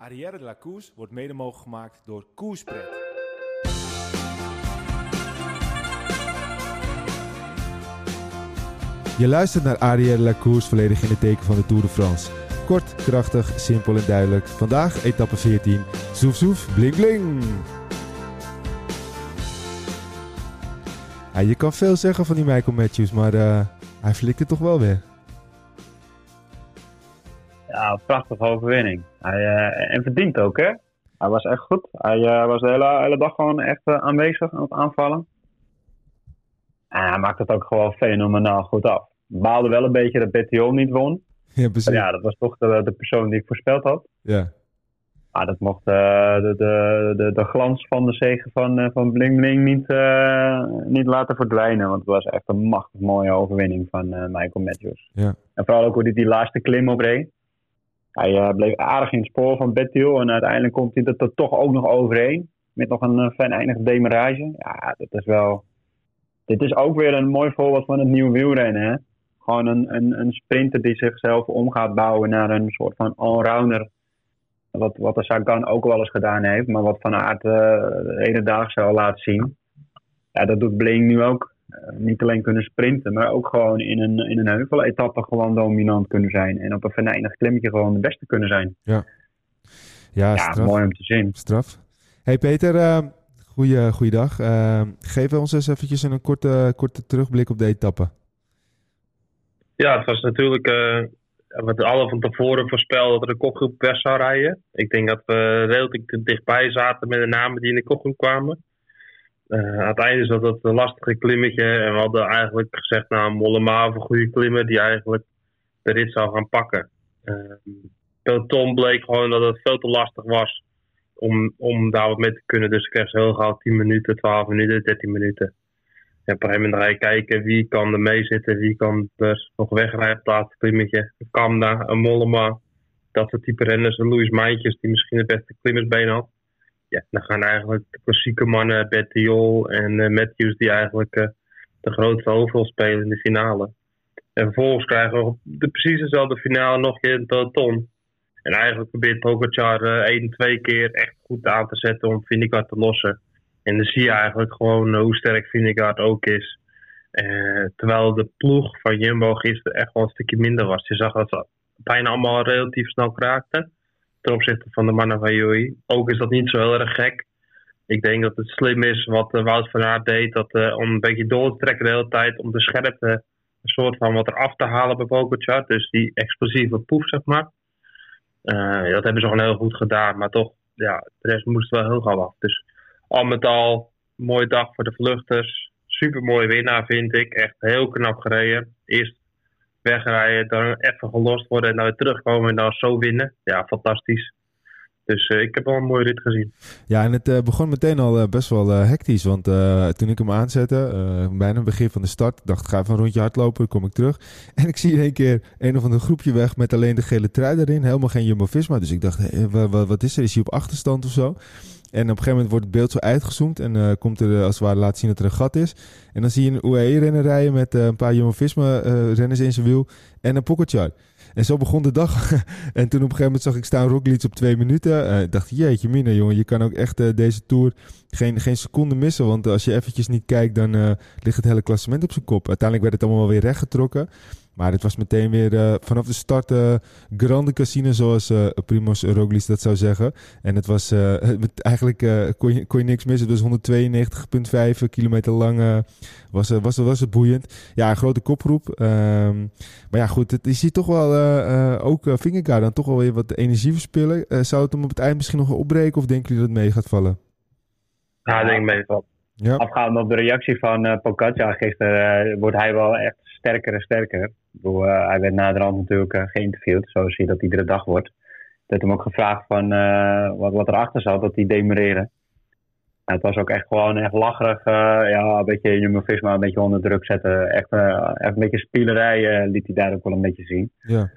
Arrière de la wordt mede mogelijk gemaakt door Koerspret. Je luistert naar Arrière de volledig in het teken van de Tour de France. Kort, krachtig, simpel en duidelijk. Vandaag etappe 14. Zoef zoef, bling bling. Ja, je kan veel zeggen van die Michael Matthews, maar uh, hij flikt het toch wel weer. Ja, prachtige overwinning. Hij, uh, en verdient ook, hè? Hij was echt goed. Hij uh, was de hele, hele dag gewoon echt aanwezig aan het aanvallen. En hij maakt het ook gewoon fenomenaal goed af. Baalde wel een beetje dat BTO niet won. Ja, precies. Ja, dat was toch de, de persoon die ik voorspeld had. Ja. Maar dat mocht uh, de, de, de, de, glans van de zegen van, uh, van Bling Bling niet, uh, niet laten verdwijnen. Want het was echt een machtig mooie overwinning van Michael Matthews. Ja. En vooral ook hoe hij die laatste klim opreed. Hij bleef aardig in het spoor van Bettiol. En uiteindelijk komt hij er toch ook nog overheen. Met nog een fijn eindige demarage. Ja, dat is wel... Dit is ook weer een mooi voorbeeld van het nieuwe wielrennen. Hè? Gewoon een, een, een sprinter die zichzelf om gaat bouwen naar een soort van allrounder wat, wat de Sagan ook wel eens gedaan heeft, maar wat Van Aert uh, de ene dag al laat zien. Ja, dat doet Bling nu ook. Uh, niet alleen kunnen sprinten, maar ook gewoon in een, in een heuveletappe gewoon dominant kunnen zijn. En op een venijnig klimmetje gewoon de beste kunnen zijn. Ja, ja, ja straf. mooi om te zien. Straf. Hey Peter, uh, goeie, goeiedag. geef ons eens eventjes een korte, korte terugblik op de etappe. Ja, het was natuurlijk we alle van tevoren voorspeld dat er een kopgroep weg zou rijden. Ik denk dat we relatief dichtbij zaten met de namen die in de kopgroep kwamen. Uh, uiteindelijk is dat een lastige klimmetje. En we hadden eigenlijk gezegd, nou, Mollema of een goede klimmer die eigenlijk de rit zou gaan pakken. Uh, peloton bleek gewoon dat het veel te lastig was om, om daar wat mee te kunnen. Dus ik kreeg heel gauw 10 minuten, 12 minuten, 13 minuten. En op een gegeven moment kijken wie kan er mee zitten, wie kan er nog wegrijden op het laatste klimmetje. Kamda, een Mollema, dat soort type renners. Louis Maantjes die misschien het beste klimmersbeen had. Ja, dan gaan eigenlijk de klassieke mannen, Bettiol en uh, Matthews, die eigenlijk uh, de grootste hoofdrol spelen in de finale. En vervolgens krijgen we de precies dezelfde finale nog in het peloton. En eigenlijk probeert Pogacar uh, één, twee keer echt goed aan te zetten om Vingegaard te lossen. En dan zie je eigenlijk gewoon hoe sterk Vingegaard ook is. Terwijl de ploeg van Jumbo gisteren echt wel een stukje minder was. Je zag dat ze bijna allemaal relatief snel kraakten. Ten opzichte van de mannen van Joey. Ook is dat niet zo heel erg gek. Ik denk dat het slim is wat uh, Wout van Aert deed. Dat, uh, om een beetje door te trekken de hele tijd. Om de scherpte een soort van wat eraf te halen bij Pogacar. Dus die explosieve poef, zeg maar. dat hebben ze gewoon heel goed gedaan. Maar toch, ja, de rest moest wel heel gauw af. Dus al met al, mooie dag voor de vluchters. Super mooie winnaar vind ik. Echt heel knap gereden. Eerst wegrijden, dan even gelost worden en dan weer terugkomen en dan zo winnen. Ja, fantastisch. Dus uh, ik heb al een mooie rit gezien. Ja, en het uh, begon meteen al uh, best wel hectisch. Want toen ik hem aanzette, bijna begin van de start, dacht ik ga even een rondje hardlopen, kom ik terug. En ik zie in één keer een of ander groepje weg met alleen de gele trui erin. Helemaal geen Jumbo-Visma. Dus ik dacht, wat, is er? Is hij op achterstand of zo? En op een gegeven moment wordt het beeld zo uitgezoomd en komt er als het ware laat zien dat er een gat is. En dan zie je een UAE-renner rijden met een paar Jumbo-Visma-renners in zijn wiel en een Pogacar. En zo begon de dag. en toen op een gegeven moment zag ik staan Roglic op twee minuten. Uh, ik dacht, jeetje mina jongen, je kan ook echt deze Tour geen, geen seconde missen. Want als je eventjes niet kijkt, dan ligt het hele klassement op zijn kop. Uiteindelijk werd het allemaal wel weer rechtgetrokken. Maar het was meteen weer uh, vanaf de start uh, grande casino, zoals uh, Primoz dat zou zeggen. En het was eigenlijk kon, je, kon je niks missen. Het was 192,5 kilometer lang. was, was, was het boeiend. Ja, een grote kopgroep. Um, maar ja, goed. Het, je ziet toch wel ook Vingegaard dan toch wel weer wat energie verspillen. zou het hem op het eind misschien nog opbreken? Of denken jullie dat het mee gaat vallen? Ja, ik denk mee valt. Ja. Afgaand op de reactie van uh, Pogacar gisteren wordt hij wel echt sterker en sterker. Bedoel, uh, hij werd naderhand natuurlijk uh, geïnterviewd, zoals hij dat iedere dag wordt. Ik heb hem ook gevraagd van wat, wat erachter zat, dat hij demereren. het was ook echt gewoon echt lacherig. ja, een beetje Jumbo-Visma een beetje onder druk zetten. Echt, echt een beetje spielerij liet hij daar ook wel een beetje zien. Ja.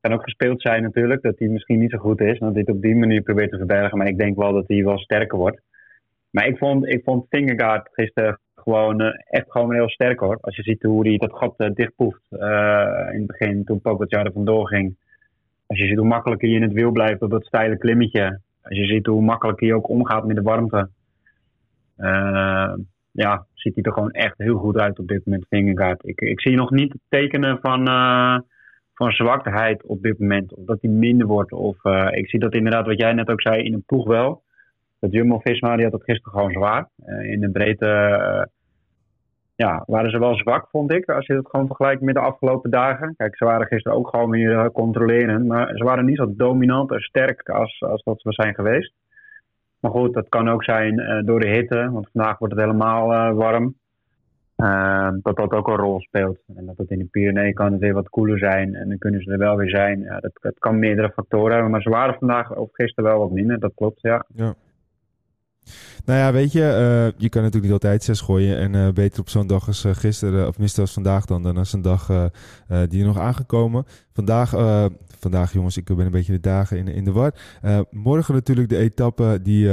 Kan ook gespeeld zijn natuurlijk, dat hij misschien niet zo goed is. Dat hij het op die manier probeert te verbergen. Maar ik denk wel dat hij wel sterker wordt. Maar ik vond, ik vond Fingergaard gisteren gewoon uh, echt gewoon heel sterk hoor. Als je ziet hoe hij dat gat uh, dichtpoeft uh, in het begin toen Pogacar er vandoor ging. als je ziet hoe makkelijk hij in het wiel blijft op dat steile klimmetje. Als je ziet hoe makkelijk hij ook omgaat met de warmte. Ja, ziet hij er gewoon echt heel goed uit op dit moment, Vingegaard. Ik, ik zie nog niet tekenen van, van zwakheid op dit moment. Of dat hij minder wordt. Of ik zie dat inderdaad, wat jij net ook zei, in een ploeg wel. Dat Jumbo-Visma, die had het gisteren gewoon zwaar. in de breedte ja, waren ze wel zwak, vond ik. Als je het gewoon vergelijkt met de afgelopen dagen. Kijk, ze waren gisteren ook gewoon weer controleren. Maar ze waren niet zo dominant en sterk als, als dat we zijn geweest. Maar goed, dat kan ook zijn door de hitte. Want vandaag wordt het helemaal warm. Uh, dat dat ook een rol speelt. En dat het in de Pyreneeën kan weer wat koeler zijn. En dan kunnen ze er wel weer zijn. Ja, dat, dat kan meerdere factoren hebben. Maar ze waren vandaag of gisteren wel wat minder. Dat klopt, ja. ja. Nou ja, weet je, uh, je kan natuurlijk niet altijd zes gooien. En uh, beter op zo'n dag als uh, gisteren, of minstens als vandaag dan, dan als een dag die er nog aangekomen. Vandaag, vandaag jongens, ik ben een beetje de dagen in, in de war. morgen natuurlijk de etappe die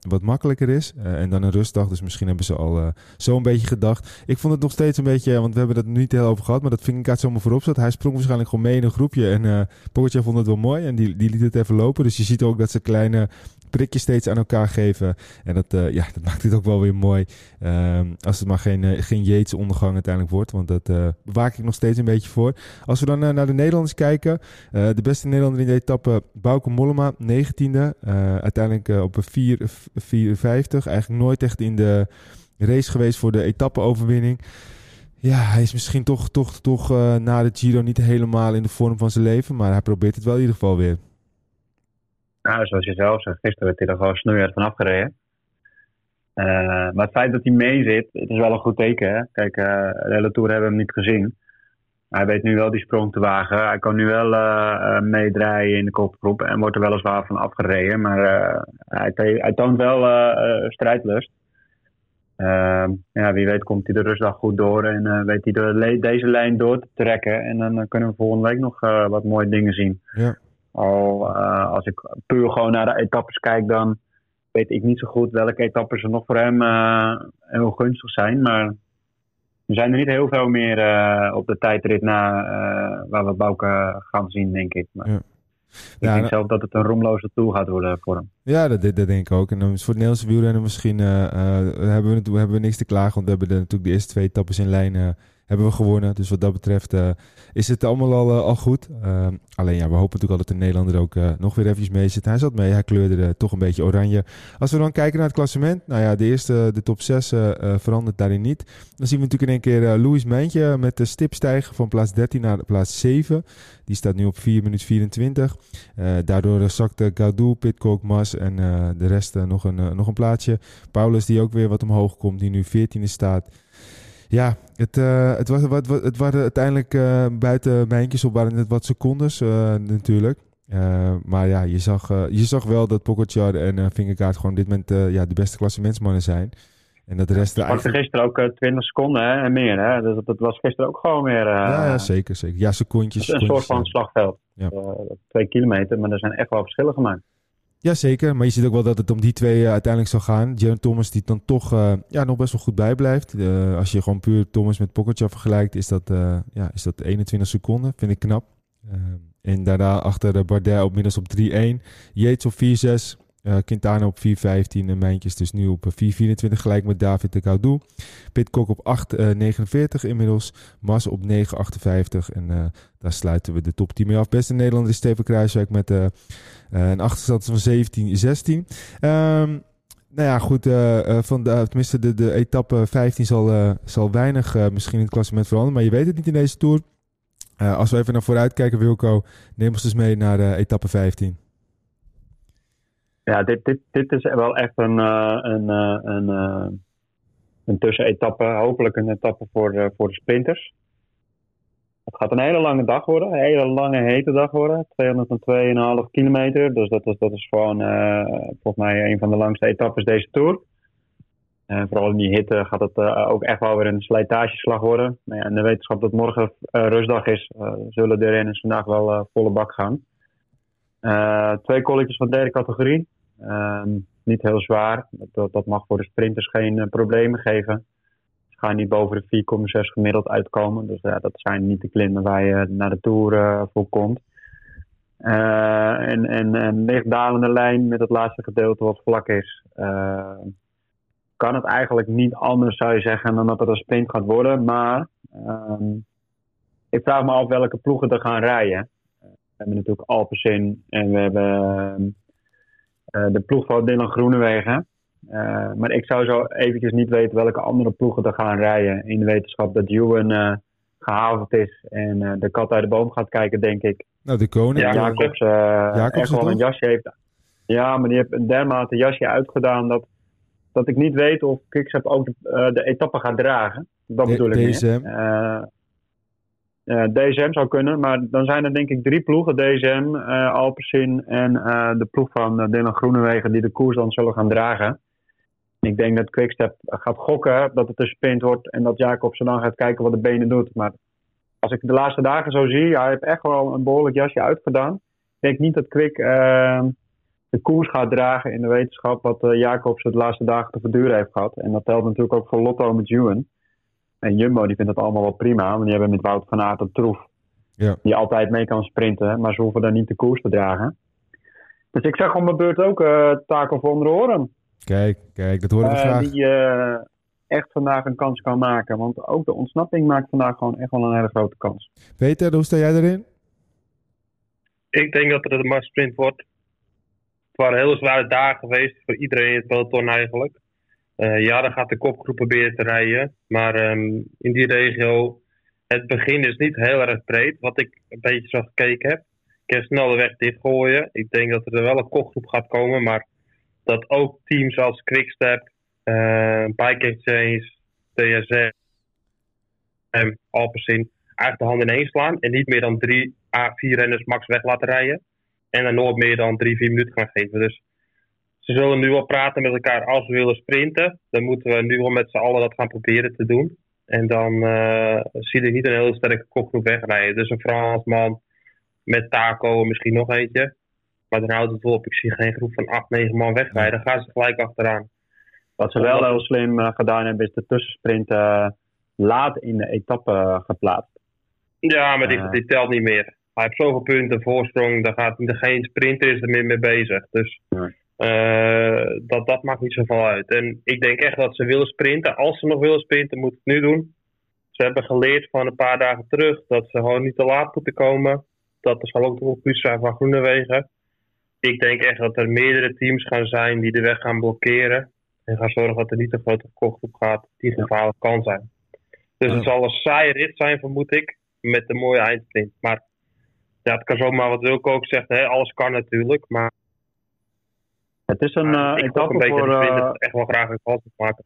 wat makkelijker is. en dan een rustdag, dus misschien hebben ze al zo een beetje gedacht. Ik vond het nog steeds een beetje, want we hebben het niet heel over gehad, maar dat Vingegaard zomaar voorop zat. Hij sprong waarschijnlijk gewoon mee in een groepje. En uh, Pogacar vond het wel mooi en die, die liet het even lopen. Dus je ziet ook dat ze kleine prikjes steeds aan elkaar geven. En dat, uh, ja, dat maakt het ook wel weer mooi. Uh, als het maar geen, uh, geen Jeets ondergang uiteindelijk wordt. Want dat uh, waak ik nog steeds een beetje voor. Als we dan naar de Nederlanders kijken. de beste Nederlander in de etappe, Bauke Mollema, 19e. uiteindelijk op een 4, 54. Eigenlijk nooit echt in de race geweest voor de etappe-overwinning. Ja, hij is misschien toch, toch, toch na de Giro niet helemaal in de vorm van zijn leven. Maar hij probeert het wel in ieder geval weer. Nou, zoals je zelf zegt, gisteren werd hij er gewoon snoeihard van afgereden. Uh, maar het feit dat hij mee zit, het is wel een goed teken. Hè? Kijk, uh, de hele Tour hebben we hem niet gezien. Hij weet nu wel die sprong te wagen. Hij kan nu wel uh, meedraaien in de kopgroep en wordt er weliswaar van afgereden. Maar hij, hij, toont wel strijdlust. Ehm, ja, wie weet komt hij de rustdag goed door en weet hij de, deze lijn door te trekken. En dan kunnen we volgende week nog wat mooie dingen zien. Ja. Al uh, als ik puur gewoon naar de etappes kijk, dan weet ik niet zo goed welke etappes er nog voor hem uh, heel gunstig zijn. Maar er zijn er niet heel veel meer uh, op de tijdrit na waar we Bouke gaan zien, denk ik. Maar ja. Ik ja, denk zelf dat het een romloze tool gaat worden voor hem. Ja, dat, dat denk ik ook. En dan is voor het Nederlandse wielrennen misschien hebben, we, hebben we niks te klagen. Want we hebben de, natuurlijk de eerste twee etappes in lijn hebben we gewonnen. Dus wat dat betreft uh, is het allemaal al, uh, al goed. Uh, alleen ja, we hopen natuurlijk al dat de Nederlander ook nog weer eventjes mee zit. Hij zat mee, hij kleurde toch een beetje oranje. Als we dan kijken naar het klassement. Nou ja, de eerste, de top 6 verandert daarin niet. Dan zien we natuurlijk in één keer Louis Mijntje met de stip stijgen van plaats 13 naar plaats 7. Die staat nu op 4 minuten 24. daardoor zakte Gadou, Pitcock, Mas en de rest nog, een, nog een plaatsje. Paulus die ook weer wat omhoog komt, die nu 14e staat. Ja, het, uh, het, was, wat, het waren uiteindelijk uh, buiten mijntjes op waren net wat secondes uh, natuurlijk. maar ja, je zag, je zag wel dat Pogacar en Vingerkaart gewoon dit moment ja, de beste klassementsmannen zijn. En dat de rest... Ja, eigenlijk... gisteren ook 20 seconden hè, en meer. Hè? Dus dat was gisteren ook gewoon weer... ja, ja, zeker, zeker. Ja, secondjes. Een soort van slagveld. Ja. twee kilometer, maar er zijn echt wel verschillen gemaakt. Jazeker, maar je ziet ook wel dat het om die twee uh, uiteindelijk zal gaan. Jaron Thomas die dan toch uh, ja, nog best wel goed bijblijft. Uh, als je gewoon puur Thomas met Pogacar vergelijkt, is dat, ja, is dat 21 seconden. Vind ik knap. en daarna achter Bardet op middels op 3-1. Yates op 4-6. Quintana op 4.15 en Mijntjes dus nu op 4.24 gelijk met David de Caudou. Pitcock op 8.49 inmiddels. Mas op 9.58 en daar sluiten we de top 10 mee af. Beste Nederlander is Steven Kruiswijk met een achterstand van 17, 16. Um, nou ja, goed. Van de, tenminste, de, de etappe 15 zal, zal weinig misschien in het klassement veranderen. Maar je weet het niet in deze tour. als we even naar vooruit kijken, Wilco, neem ons dus mee naar etappe 15. Ja, dit, dit, dit is wel echt een, een, een, een tussenetappe. Hopelijk een etappe voor, voor de sprinters. Het gaat een hele lange dag worden, een hele lange hete dag worden. 202,5 kilometer. Dus dat is, dat is gewoon volgens mij een van de langste etappes deze Tour. Uh, vooral in die hitte gaat het ook echt wel weer een slijtageslag worden. Nou ja, in de wetenschap dat morgen rustdag is, zullen de renners vandaag wel volle bak gaan. twee kolletjes van derde categorie. Ehm, niet heel zwaar. Dat, dat mag voor de sprinters geen problemen geven ga je niet boven de 4,6 gemiddeld uitkomen. Dus ja, dat zijn niet de klimmen waar je naar de Tour uh, voor komt. en, en een lichtdalende lijn met het laatste gedeelte wat vlak is. kan het eigenlijk niet anders, zou je zeggen, dan dat het een sprint gaat worden. Maar ehm, ik vraag me af welke ploegen er gaan rijden. we hebben natuurlijk Alpecin en we hebben de ploeg van Dylan Groenewegen. Uh, maar ik zou zo eventjes niet weten welke andere ploegen er gaan rijden. In de wetenschap dat Ewan uh, gehavend is en uh, de kat uit de boom gaat kijken, denk ik. Nou, de koning. Ja, Jacobs, Jacobs echt wel een jasje heeft. Ja, maar die heeft een dermate jasje uitgedaan dat, dat ik niet weet of Quickstep ook de, de etappe gaat dragen. Dat bedoel ik DSM. DSM zou kunnen, maar dan zijn er denk ik drie ploegen. DSM, uh, Alpecin en de ploeg van Dylan Groenewegen die de koers dan zullen gaan dragen. Ik denk dat Quickstep gaat gokken dat het een wordt en dat Jacobsen dan gaat kijken wat de benen doet. Maar als ik de laatste dagen zo zie, hij heeft echt wel een behoorlijk jasje uitgedaan. Ik denk niet dat Quick de koers gaat dragen in de wetenschap wat uh, Jacobs de laatste dagen te verduren heeft gehad. En dat telt natuurlijk ook voor Lotto met Ewan. En Jumbo die vindt het allemaal wel prima, want die hebben met Wout van Aert een troef. Ja. Die altijd mee kan sprinten, maar ze hoeven dan niet de koers te dragen. Dus ik zeg om mijn beurt ook uh, Taco van der. Kijk, kijk, dat horen we uh, graag. Die uh, echt vandaag een kans kan maken. Want ook de ontsnapping maakt vandaag gewoon echt wel een hele grote kans. Peter, hoe sta jij erin? Ik denk dat het een maar sprint wordt. Het waren hele zware dagen geweest voor iedereen in het peloton eigenlijk. Uh, ja, dan gaat de kopgroep proberen te rijden. Maar um, in die regio, het begin is niet heel erg breed. Wat ik een beetje zo gekeken heb. Ik heb snel de weg dichtgooien. Ik denk dat er wel een kopgroep gaat komen. Maar dat ook teams als Quickstep, uh, Bike Exchange, DSM, en Alpecin eigenlijk de handen ineens slaan en niet meer dan drie à vier renners max weg laten rijden. En dan nooit meer dan drie, vier minuten gaan geven. Dus ze zullen nu wel praten met elkaar als we willen sprinten. Dan moeten we nu wel met z'n allen dat gaan proberen te doen. En dan uh, zie je niet een hele sterke kopgroep wegrijden. Dus een Fransman met Taco misschien nog eentje. Maar dan houdt het op. Ik zie geen groep van 8, 9 man wegrijden. Dan gaan ze gelijk achteraan. Wat ze wel heel slim uh, gedaan hebben, is de tussensprint uh, laat in de etappe geplaatst. Ja, maar die, die, telt niet meer. Hij heeft zoveel punten voorsprong, daar gaat geen sprinter is er meer mee bezig. Dus dat, dat maakt niet zoveel uit. En ik denk echt dat ze willen sprinten. Als ze nog willen sprinten, moeten ze het nu doen. Ze hebben geleerd van een paar dagen terug dat ze gewoon niet te laat moeten komen. Dat er zal ook nog plus zijn van Groenewegen ik denk echt dat er meerdere teams gaan zijn die de weg gaan blokkeren. En gaan zorgen dat er niet een grote kopgroep gaat die gevaarlijk kan zijn. Dus het zal een saaie rit zijn, vermoed ik. Met een mooie eindsprint. Maar ja, het kan zomaar wat Wilco ook zegt. Hè, alles kan natuurlijk. Maar het is een uh, etappe voor... Uh, echt wel graag een kans maken.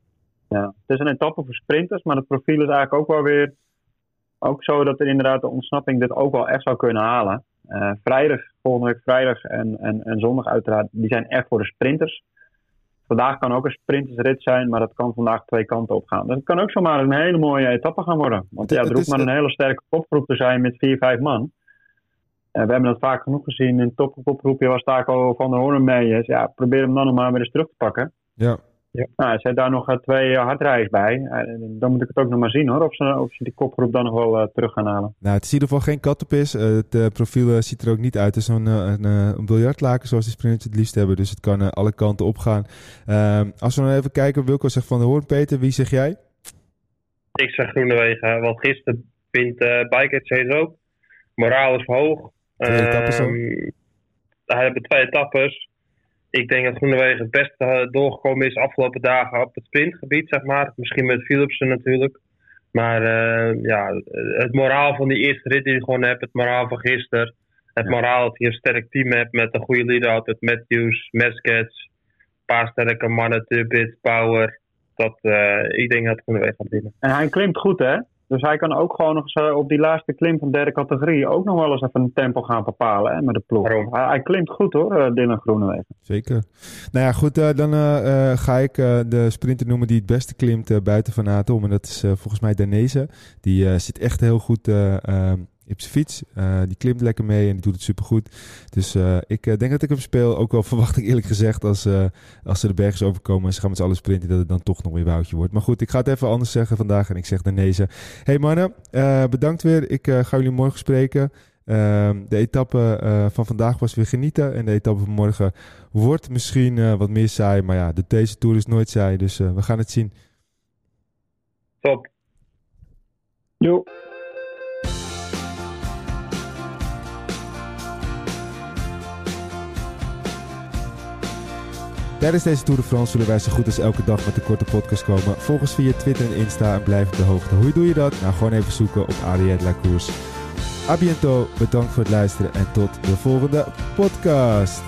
Ja, het is een etappe voor sprinters. Maar het profiel is eigenlijk ook wel weer... Ook zo dat er inderdaad de ontsnapping dit ook wel echt zou kunnen halen. Uh, vrijdag, volgende week vrijdag en, en, en zondag uiteraard, die zijn echt voor de sprinters. Vandaag kan ook een sprintersrit zijn, maar dat kan vandaag twee kanten op gaan. Het kan ook zomaar een hele mooie etappe gaan worden. Want ja, er hoeft maar een hele sterke kopgroep te zijn met vier, vijf man. En we hebben dat vaak genoeg gezien. In het topgroepje was Taco van der Hoorn mee is. Ja, probeer hem dan nog maar weer eens terug te pakken. Ja. Ja. Nou, er zijn daar nog twee eh, hardrijders bij. Eh, dan moet ik het ook nog maar zien hoor, of ze, of ze die kopgroep dan nog wel uh, terug gaan halen. Nou, het is in ieder geval geen kattenpis. Uh, het profiel ziet er ook niet uit. Het is zo'n een, een biljartlaken zoals de sprinters het liefst hebben. Dus het kan alle kanten opgaan. Ehm, als we nog even kijken, Wilco zegt van de Hoorn, Peter, wie zeg jij? Ik zeg Groenewegen, want gisteren vindt uh, Bike ook. Moraal is hoog. Twee etappes ook. Hij hebben twee etappes ik denk dat Groenewegen het beste eh, doorgekomen is afgelopen dagen op het sprintgebied, zeg maar. Misschien met Philipsen natuurlijk. Maar uh, ja, het moraal van die eerste rit die je gewoon hebt, het moraal van gisteren. Het moraal dat je een sterk team hebt met een goede lead-out met Matthews, Meskets, een paar sterke mannen, Turbit, Power. Dat, uh, ik denk dat Groenewegen gaat winnen. En hij klimt goed, hè? Dus hij kan ook gewoon nog eens op die laatste klim van derde categorie ook nog wel eens even een tempo gaan bepalen hè, met de ploeg. Hij, hij, klimt goed hoor, uh, Dylan Groenewegen. Zeker. Nou ja, goed, uh, dan uh, ga ik de sprinter noemen die het beste klimt buiten Van Atom. En dat is volgens mij Danese. Die zit echt heel goed ehm, op zijn fiets. Uh, die klimt lekker mee en die doet het supergoed. Dus uh, ik uh, denk dat ik hem speel. Ook wel verwacht ik eerlijk gezegd als, als ze de bergers overkomen en ze gaan met z'n allen sprinten, dat het dan toch nog weer Woutje wordt. Maar goed, ik ga het even anders zeggen vandaag en ik zeg de Hey mannen, bedankt weer. Ik ga jullie morgen spreken. Ehm, de etappe eh, van vandaag was weer genieten. En de etappe van morgen wordt misschien eh, wat meer saai. Maar ja, de, deze Tour is nooit saai. Dus eh, we gaan het zien. Top. Jo. Tijdens deze Tour de France zullen wij zo goed als elke dag met een korte podcast komen. Volg ons via Twitter en Insta en blijf op de hoogte. Hoe doe je dat? Nou, gewoon even zoeken op Ariette La Course. A bientôt, bedankt voor het luisteren en tot de volgende podcast.